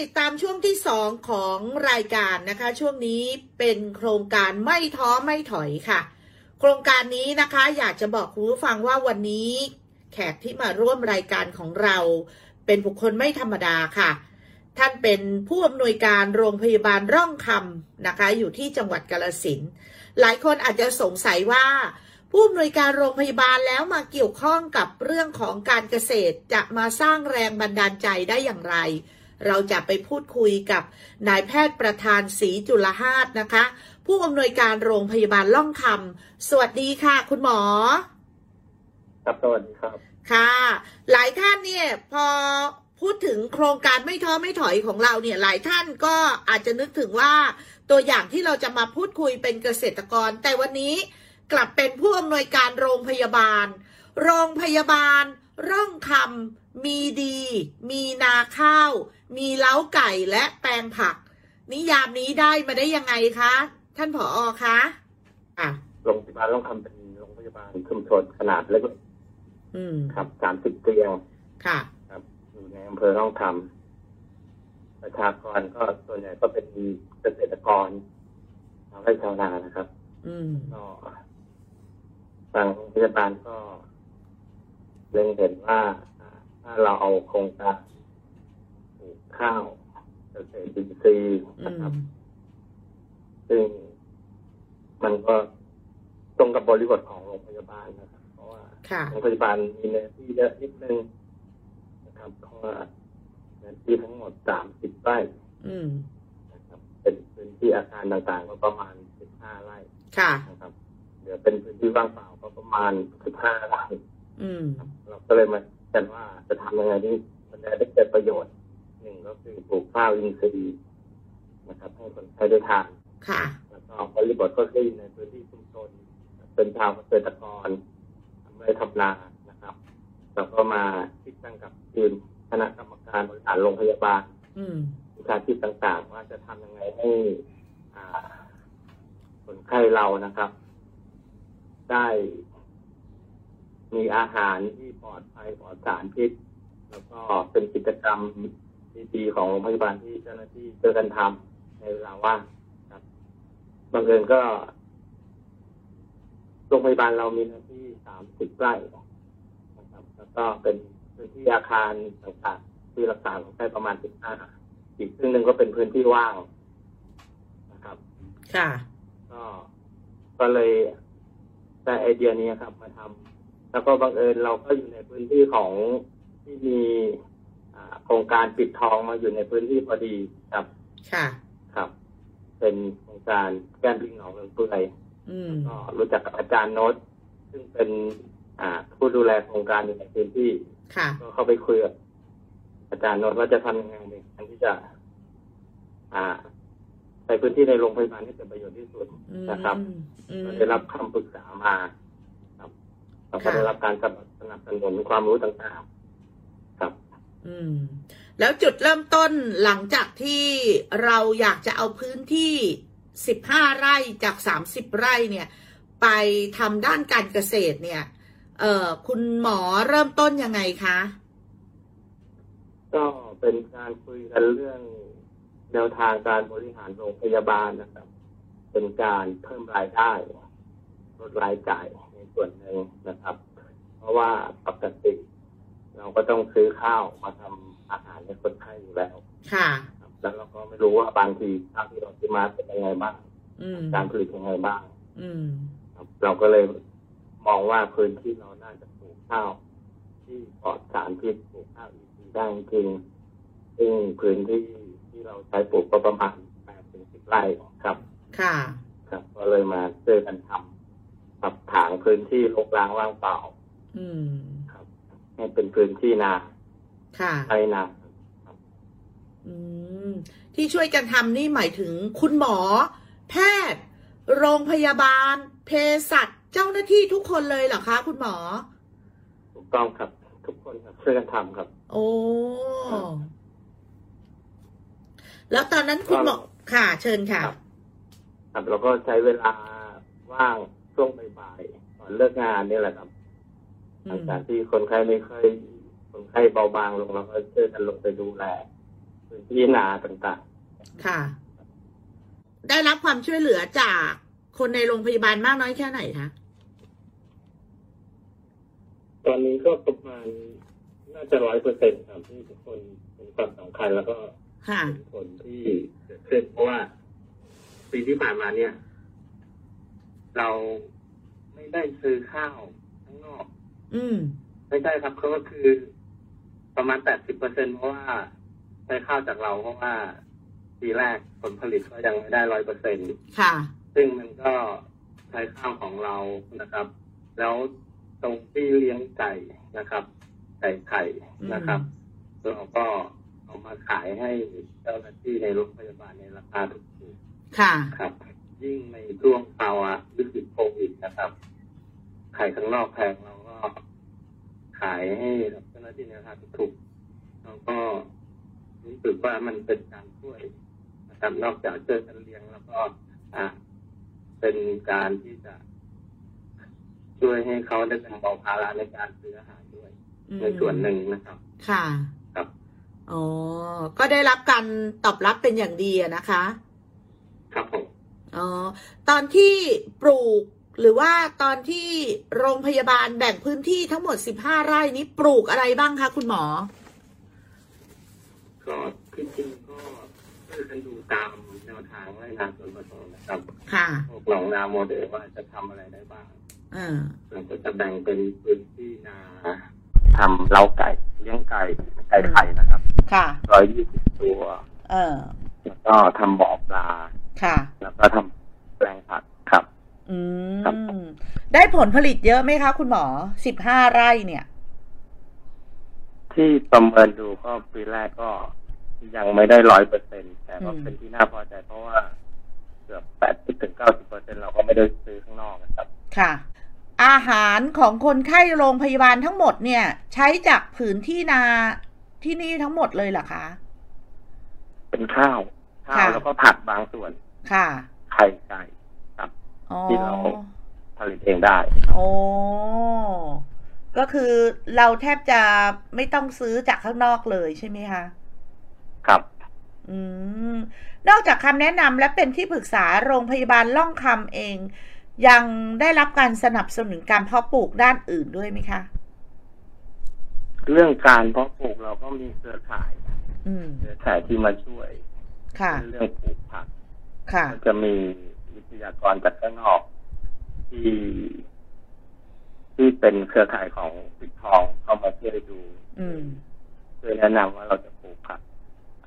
ติดตามช่วงที่สองของรายการนะคะ ช่วงนี้เป็นโครงการไม่ท้อไม่ถอยค่ะ โครงการนี้นะคะอยากจะบอกคุณผู้ฟังว่าวันนี้ แขกที่มาร่วมรายการของเรา เป็นบุคคลไม่ธรรมดาค่ะ ท่านเป็นผู้อำนวยการโรงพยาบาลร่องคำนะคะ อยู่ที่จังหวัดกาลสินหลายคนอาจจะสงสัยว่า ผู้อำนวยการโรงพยาบาลแล้วมาเกี่ยวข้องกับเรื่องของการเกษตรจะมาสร้างแรงบันดาลใจได้อย่างไร เราจะไปพูดคุยกับนายแพทย์ประธานศรีจุลหาสนะคะ ผู้อำนวยการโรงพยาบาลล่องคำสวัสดีค่ะ คุณหมอ ครับสวัสดีครับ ค่ะ หลายท่านเนี่ยพอพูดถึงโครงการไม่ท้อไม่ถอยของเราเนี่ยหลายท่านก็อาจจะนึกถึงว่าตัวอย่างที่เราจะมาพูดคุยเป็นเกษตรกร แต่วันนี้กลับเป็นผู้อำนวยการโรงพยาบาล โรงพยาบาลร่องคำมีดี มีนาข้าว มีเล้าไก่และแปลงผัก นิยามนี้ได้มาได้ยังไงคะ ท่านผออคะอะโรงพยาบาลต้องทำเป็นโรงพยาบาลชุมชนขนาดเล็กอืมครับสามสิบเตียงค่ะ ครับอยู่ในอำเภอต้องทำประชากรก็ส่วนใหญ่ก็เป็นเกษตรกรชาวไร่ชาวนานะครับ อืมก็ทางโรงพยาบาลก็เล็งเห็นว่าอ่าถ้าเราเอาโครงการปลูก ข้าวเกษตรอินทรีย์อืนะครับมซึ่งมันก็ตรงกับบริบทของโรงพยาบาลนะครับ เพราะว่าค่ะโรงพยาบาลมีเนื้อที่เยอะนิดนึงนะครับเพราะว่าเนื้อที่ทั้งหมดสามสิบไร่อืมนะครับ เป็นพื้นที่อาคารต่างๆ ก็ประมาณสิบห้าไร่ค่ะนะครับเหลือเป็นพื้นที่ว่างเปล่าก็ประมาณสิบห้าไร่อืมครับเราก็เลยมากันว่าจะทำยังไงที่มันจะได้เกิดประโยชน์ หนึ่งก็คือปลูกข้าวอินทรีย์นะครับให้คนไทยได้ทานค่ะ แล้วก็บริบทก็คือในพื้นที่ชุมชนเป็นชาวเกษตรกรทำไร่ทำนานะครับแล้วก็มาคิดตั้งกับทีมคณะกรรมการบริหารโรงพยาบาลอืมวิชาชีพต่างๆ ว่าจะทำยังไงให้อ่าคนไข้เรานะครับ ได้ มีอาหารที่ปลอดภัยปลอดสารพิษ แล้วก็เป็นกิจกรรม ดีๆของโรงพยาบาลที่เจ้าหน้าที่เจอกันทำในเวลาว่างครับบังเอิญก็โรงพยาบาลเรามีเนื้อที่สามสิบไร่นะครับแล้วก็เป็นพื้นที่อาคารต่างๆที่รักษาคนไข้ประมาณสิบห้าอีกครึ่งหนึ่งก็เป็นพื้นที่ว่างนะครับ ค่ะ ก็ก็เลยได้ไอเดียนี้ครับ มาทำแล้วก็บังเอิญเราก็อยู่ในพื้นที่ของที่มีอ่า โครงการปิดทองมาอยู่ในพื้นที่พอดีครับ ค่ะ ครับ เป็นโครงการแก้มลิงหนองเมืองเปื่อยอืมก็รู้จักกับอาจารย์โน้ตซึ่งเป็น อ่า ผู้ดูแลโครงการอยู่ในพื้นที่ค่ะก็เข้าไปคุยกับอาจารย์โน้ตว่าจะทำยังไงในการที่จะ อ่าใช้พื้นที่ในโรงพยาบาลให้เป็นประโยชน์ที่สุดอืมนะครับอืมก็ได้รับคำปรึกษามา ครับแล้วก็ค่ะได้รับการสนับสนุนความรู้ต่างๆครับ อืม แล้วจุดเริ่มต้นหลังจากที่เราอยากจะเอาพื้นที่สิบห้าไร่จากสามสิบไร่เนี่ย ไปทำด้านการเกษตรเนี่ย เอ่อ คุณหมอเริ่มต้นยังไงคะ ก็เป็นการคุยกันเรื่องแนวทางการบริหารโรงพยาบาลนะครับ เป็นการเพิ่มรายได้ลดรายจ่ายในส่วนหนึ่งนะครับ เพราะว่าปกติ เราก็ต้องซื้อข้าวมาทำอาหารให้คนไข้อยู่แล้ว ค่ะครับแล้วเราก็ไม่รู้ว่าบางทีข้าวที่เราซื้อมาเป็นยังไงบ้างอืมการผลิตยังไงบ้าง อืมครับเราก็เลยมองว่าพื้นที่เราน่าจะปลูกข้าว ที่ปลอดสารพิษปลูกข้าวอินทรีย์ได้จริงๆซึ่งพื้นที่ที่เราใช้ปลูกก็ประมาณแปดถึงสิบไร่ครับ ค่ะ ครับ ก็เลยมาช่วยกันทำปรับถางพื้นที่รกร้างว่างเปล่า อืมครับ ให้เป็นพื้นที่นาค่ะใช้นาครับอืมที่ช่วยกันทำนี่หมายถึงคุณหมอ แพทย์ โรงพยาบาลเภสัชเจ้าหน้าที่ทุกคนเลยเหรอคะ คุณหมอ ถูกต้องครับ ทุกคนครับช่วยกันทำครับ โอ้แล้วตอนนั้นคุณหมอค่ะ เชิญค่ะครับครับเราก็ใช้เวลาว่างช่วงบ่ายๆก่อนเลิกงานนี่แหละครับอื หลังมจากที่คนไข้ไม่ค่อยคนไข้เบาบางลงเราก็ช่วยกันลงไปดูแลพื้นที่นาต่างค่ะ ได้รับความช่วยเหลือจากคนในโรงพยาบาลมากน้อยแค่ไหนคะๆตอนนี้ก็ประมาณน่าจะร้อยเปอร์เซ็นต์ครับที่ทุกคนเป็นความสำคัญแล้วก็ค่ะเห็นผลที่เกิดขึ้นเพราะว่าปีที่ผ่านมาเนี่ย เราไม่ได้ซื้อข้าวข้างนอก อืม ไม่ใช่ครับเขาก็คือประมาณแปดสิบเปอร์เซ็นเพราะว่าใช้ข้าวจากเราเพราะว่าปีแรกผลผลิตก็ยังไม่ได้ร้อยเปอร์เซ็นค่ะ ซึ่งมันก็ใช้ข้าวของเรานะครับ แล้วตรงที่เลี้ยงไก่นะครับไก่ไข่นะครับเราก็เอามาขายให้เจ้าหน้าที่ในโรงพยาบาลในราคาถูกค่ะๆครับ ยิ่งในช่วงภาวะวิกฤตโควิดนะครับ ไข่ข้างนอกแพงเราก็ ขายให้กับเจ้าหน้าที่ในราคาถูกๆแล้วก็รู้สึกว่ามันเป็นการช่วยนะครับนอกจากช่วยกันเลี้ยงแล้วก็อะเป็นการที่จะช่วยให้เขาได้แบ่งเบาภาระในการซื้ออาหารด้วยอืมในส่วนหนึ่งนะครับ ค่ะครับอ๋อก็ได้รับการตอบรับเป็นอย่างดีอะนะคะ ครับผมอ๋อตอนที่ปลูก หรือว่าตอนที่โรงพยาบาลแบ่งพื้นที่ทั้งหมด15ไร่นี้ปลูกอะไรบ้างคะคุณหมอ ก็ที่จริงก็ช่วยกันดูตามแนวทางไร่นาส่วนผสมนะครับ ค่ะพวกหนองนาโมเดลว่าจะทำอะไรได้บ้างเออเราก็จะแบ่งเป็นพื้นที่นาทำเล้าไก่เลี้ยงไก่ไก่ไข่นะครับ ค่ะร้อยยี่สิบตัว เออแล้วก็ทำบ่อปลา ค่ะ แล้วก็ทำแปลงผักครับ อืครับมได้ผลผลิตเยอะไหมคะ คุณหมอ15ไร่เนี่ย ที่ประเมินดูก็ปีแรกก็ยังไม่ได้ร้อยเปอร์เซ็นแต่ก็อืมเป็นที่น่าพอใจเพราะว่าเกือบแปดสิบถึงเก้าสิบเปอร์เซ็นเราก็ไม่ได้ซื้อข้างนอกนะครับ ค่ะ อาหารของคนไข้โรงพยาบาลทั้งหมดเนี่ย ใช้จากผืนที่นาที่นี่ทั้งหมดเลยเหรอคะ เป็นข้าว ข้าวค่ะแล้วก็ผักบางส่วน ค่ะ ไข่ไก่ครับอ๋อ ที่เราผลิตเองได้โอ้ก็คือเราแทบจะไม่ต้องซื้อจากข้างนอกเลยใช่ไหมคะ ครับ อืม นอกจากคำแนะนำและเป็นที่ปรึกษาโรงพยาบาลล่องคำเอง ยังได้รับการสนับสนุนการเพาะปลูกด้านอื่นด้วยไหมคะ เรื่องการเพาะปลูกเราก็มีเครือข่ายอืมเครือข่ายที่มาช่วย ค่ะ เรื่องปลูกผัก ค่ะก็จะมี วิทยากรจากข้างนอก ที่ที่เป็นเครือข่ายของปิดทองเข้ามาช่วยดูอืมช่วยแนะนำว่าเราจะปลูกผัก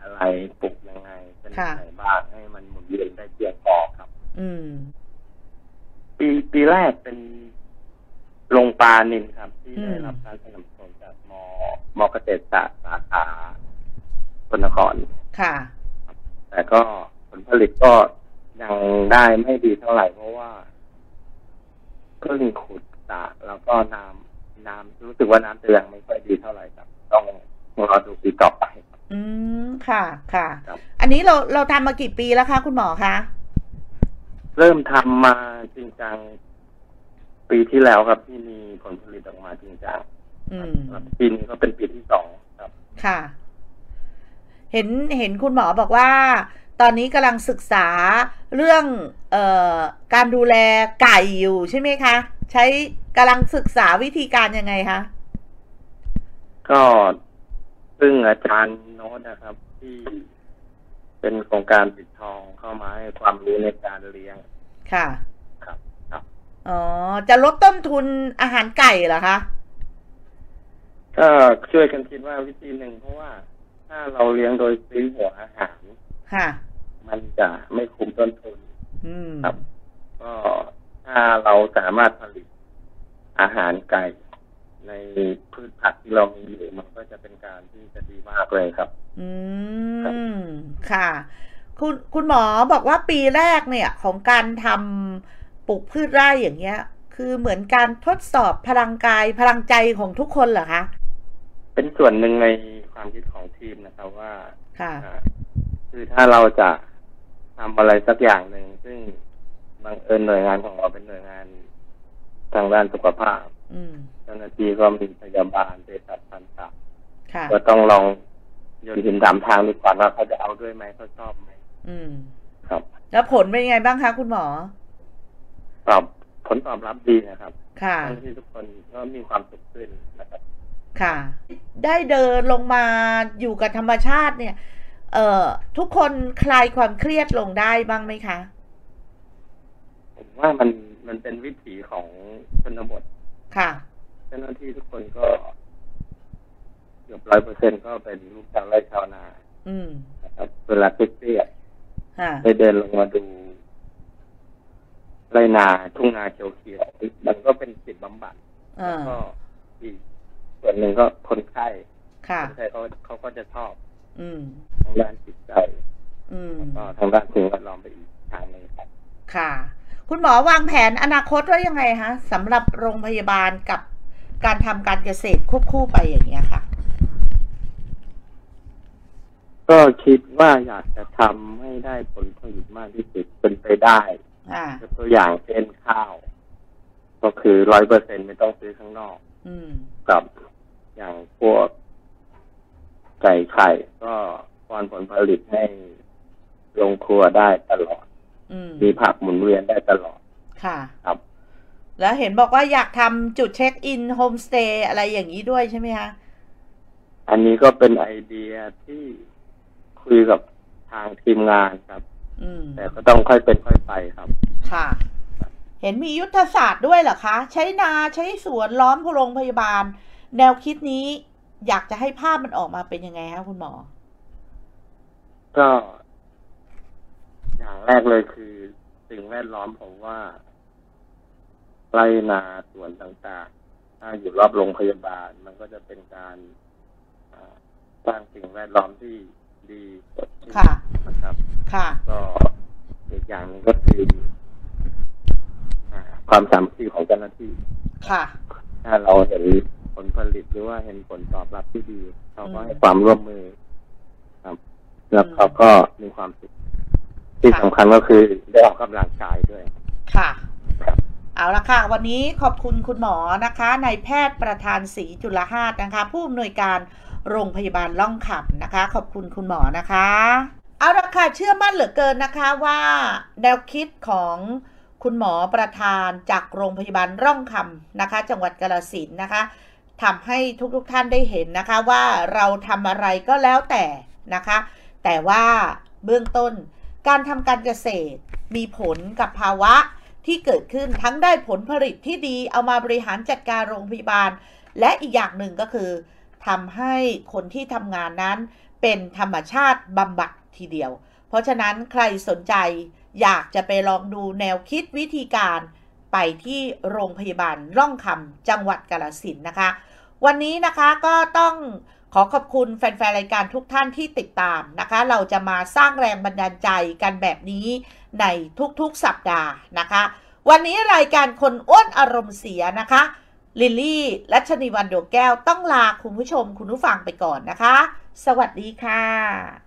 อะไรปลูกยังไงเป็นยังค่ะไงบ้างให้มันหมุนเวียนได้เพียงพอครับ อืม ปีปีแรกเป็นโรงปลานินครับ ที่อืมได้รับการสนับสนุนจากมมเกษตรศาสตร์สาขาคนนครค่ะแต่ก็ผลผลิตก็ ยังได้ไม่ดีเท่าไหร่เพราะว่าเพิ่งขุดสระแล้วก็น้ำน้ำรู้สึกว่าน้ำจะยังไม่ค่อยดีเท่าไหร่ครับ ต้องรอดูปีต่อไปครับอืมค่ะค่ะครับอันนี้เราเราทำมากี่ปีแล้วคะคุณหมอคะเริ่มทำมาจริงจังปีที่แล้วครับที่มีผลผลิตออกมาจริงจังอืมครับปีนี้ก็เป็นปีที่สองครับ ค่ะ เห็นเห็นคุณหมอบอกว่า ตอนนี้กำลังศึกษาเรื่องเอ่อการดูแลไก่อยู่ใช่ไหมคะ ใช้กำลังศึกษาวิธีการยังไงคะ ก็ซึ่งอาจารย์โน้ตนะครับ ที่เป็นโครงการปิดทองเข้ามาให้ความรู้ในการเลี้ยง ค่ะครับครับอ๋อ จะลดต้นทุนอาหารไก่เหรอคะก็ช่วยกันคิดว่าวิธีหนึ่งเพราะว่า ถ้าเราเลี้ยงโดยซื้อหัวอาหาร ค่ะ มันจะไม่คุ้มต้นทุนอืมครับ ก็ถ้าเราสามารถผลิตอาหารไก่ในพืชผักที่เรามีอยู่มันก็จะเป็นการที่จะดีมากเลยครับ อืม ค่ะ คุณคุณหมอบอกว่าปีแรกเนี่ย ของการทำปลูกพืชไร่อย่างเงี้ย คือเหมือนการทดสอบพลังกายพลังใจของทุกคนเหรอคะ เป็นส่วนหนึ่งในความคิดของทีมนะครับว่าค่ะอ่าคือถ้าเราจะ ทำอะไรสักอย่างหนึ่งซึ่งบังเอิญหน่วยงานของเราเป็นหน่วยงาน ทางด้านสุขภาพอืมเจ้าหน้าที่ก็มีพยาบาลเภสัชพันธุ์ค่ะก็ต้องลองโยนหินถามทางดูก่อนว่าเขาจะเอาด้วยไหมเขาชอบไหมอืม ครับ แล้วผลเป็นยังไงบ้างคะคุณหมอ ตอบผลตอบรับดีนะครับ ค่ะเจ้าหน้าที่ทุกคนก็มีความสุขขึ้นนะครับ ค่ะ ได้เดินลงมาอยู่กับธรรมชาติเนี่ย เอ่อทุกคนคลายความเครียดลงได้บ้างไหมคะ ผมว่ามันมันเป็นวิถีของชนบทค่ะ เจ้าหน้าที่ทุกคนก็เกือบร้อยเปอร์เซ็นก็เป็นลูกชาวไร่ชาวนา อืมนะครับเวลาเครียดค่ะๆได้เดินลงมาดูไรนาทุ่งนาเขียวๆมันก็เป็นจิตบำบัดเอแล้วอก็อีกส่วนหนึ่งก็คนไข้ค่ะคนไข้เขาเขาก็จะชอบอืม ทางด้านจิตใจอืมก็ทางด้านสิ่งแวดล้อมไปอีกทางหนึ่งครับค่ะ คุณหมอวางแผนอนาคตไว้ยังไงคะสำหรับโรงพยาบาลกับการทำการเกษตรควบคู่ไปอย่างเงี้ยค่ะ ก็คิดว่าอยากจะทำให้ได้ผลผลิตมากที่สุดเป็นไปได้อ่ายกตัวอย่างเช่นข้าว ก็คือร้อยเปอร์เซ็นไม่ต้องซื้อข้างนอกอืมกับอย่างพวก ไก่ไข่ก็ป้อนผลผลิตให้ลงครัวได้ตลอดอืมมีผักหมุนเวียนได้ตลอด ค่ะ ครับ แล้วเห็นบอกว่าอยากทำจุดเช็คอินโฮมสเตย์อะไรอย่างนี้ด้วยใช่ไหมคะ อันนี้ก็เป็นไอเดียที่คุยกับทางทีมงานครับอืมแต่ก็ต้องค่อยเป็นค่อยไปครับ ค่ะ เห็นมียุทธศาสตร์ด้วยเหรอคะ ใช้นาใช้สวนล้อมโรงพยาบาล แนวคิดนี้ อยากจะให้ภาพมันออกมาเป็นยังไงคะคุณหมอ ก็ อย่างแรกเลยคือ สิ่งแวดล้อมผมว่าไรนาสวนต่างๆ ถ้าอยู่รอบโรงพยาบาล มันก็จะเป็นการอ่าสร้างสิ่งแวดล้อมที่ดีสดชื่นค่ะนะครับ ค่ะ ก็อีกอย่างหนึงก็คืออ่าความสามัคคีของเจ้าหน้าที่ ค่ะ ถ้าเราเห็น ผลผลิตหรือว่าเห็นผลตอบรับที่ดี เขาก็อืมให้ความร่วมมือครับแล้วอืมเขาก็มีความสุขที่ค่ะสำคัญก็คือได้ออกกำลังกายด้วย ค่ะครับเอาละค่ะ วันนี้ขอบคุณคุณหมอนะคะนายแพทย์ประธานศรีจุลหาสนะคะ ผู้อำนวยการโรงพยาบาลล่องขับนะคะ ขอบคุณคุณหมอนะคะ เอาละค่ะเชื่อมั่นเหลือเกินนะคะว่าแนวคิดของคุณหมอประธานจากโรงพยาบาลร่องคำนะคะ จังหวัดกาฬสินธุ์นะคะ ทำให้ทุกๆท่านได้เห็นนะคะว่าเราทำอะไรก็แล้วแต่นะคะ แต่ว่าเบื้องต้นการทำการเกษตรมีผลกับภาวะที่เกิดขึ้นทั้งได้ผลผลิตที่ดีเอามาบริหารจัดการโรงพยาบาล และอีกอย่างหนึ่งก็คือทำให้คนที่ทำงานนั้นเป็นธรรมชาติบำบัดทีเดียว เพราะฉะนั้นใครสนใจอยากจะไปลองดูแนวคิดวิธีการไปที่โรงพยาบาลร่องคำจังหวัดกาฬสินนะคะ วันนี้นะคะก็ต้องขอขอบคุณแฟนๆ รายการทุกท่านที่ติดตามนะคะ เราจะมาสร้างแรงบันดาลใจกันแบบนี้ในทุกๆสัปดาห์นะคะ วันนี้รายการคนอ้วนอารมณ์เสียนะคะ ลิลลี่และชนีวันดวงแก้วต้องลาคุณผู้ชมคุณผู้ฟังไปก่อนนะคะ สวัสดีค่ะ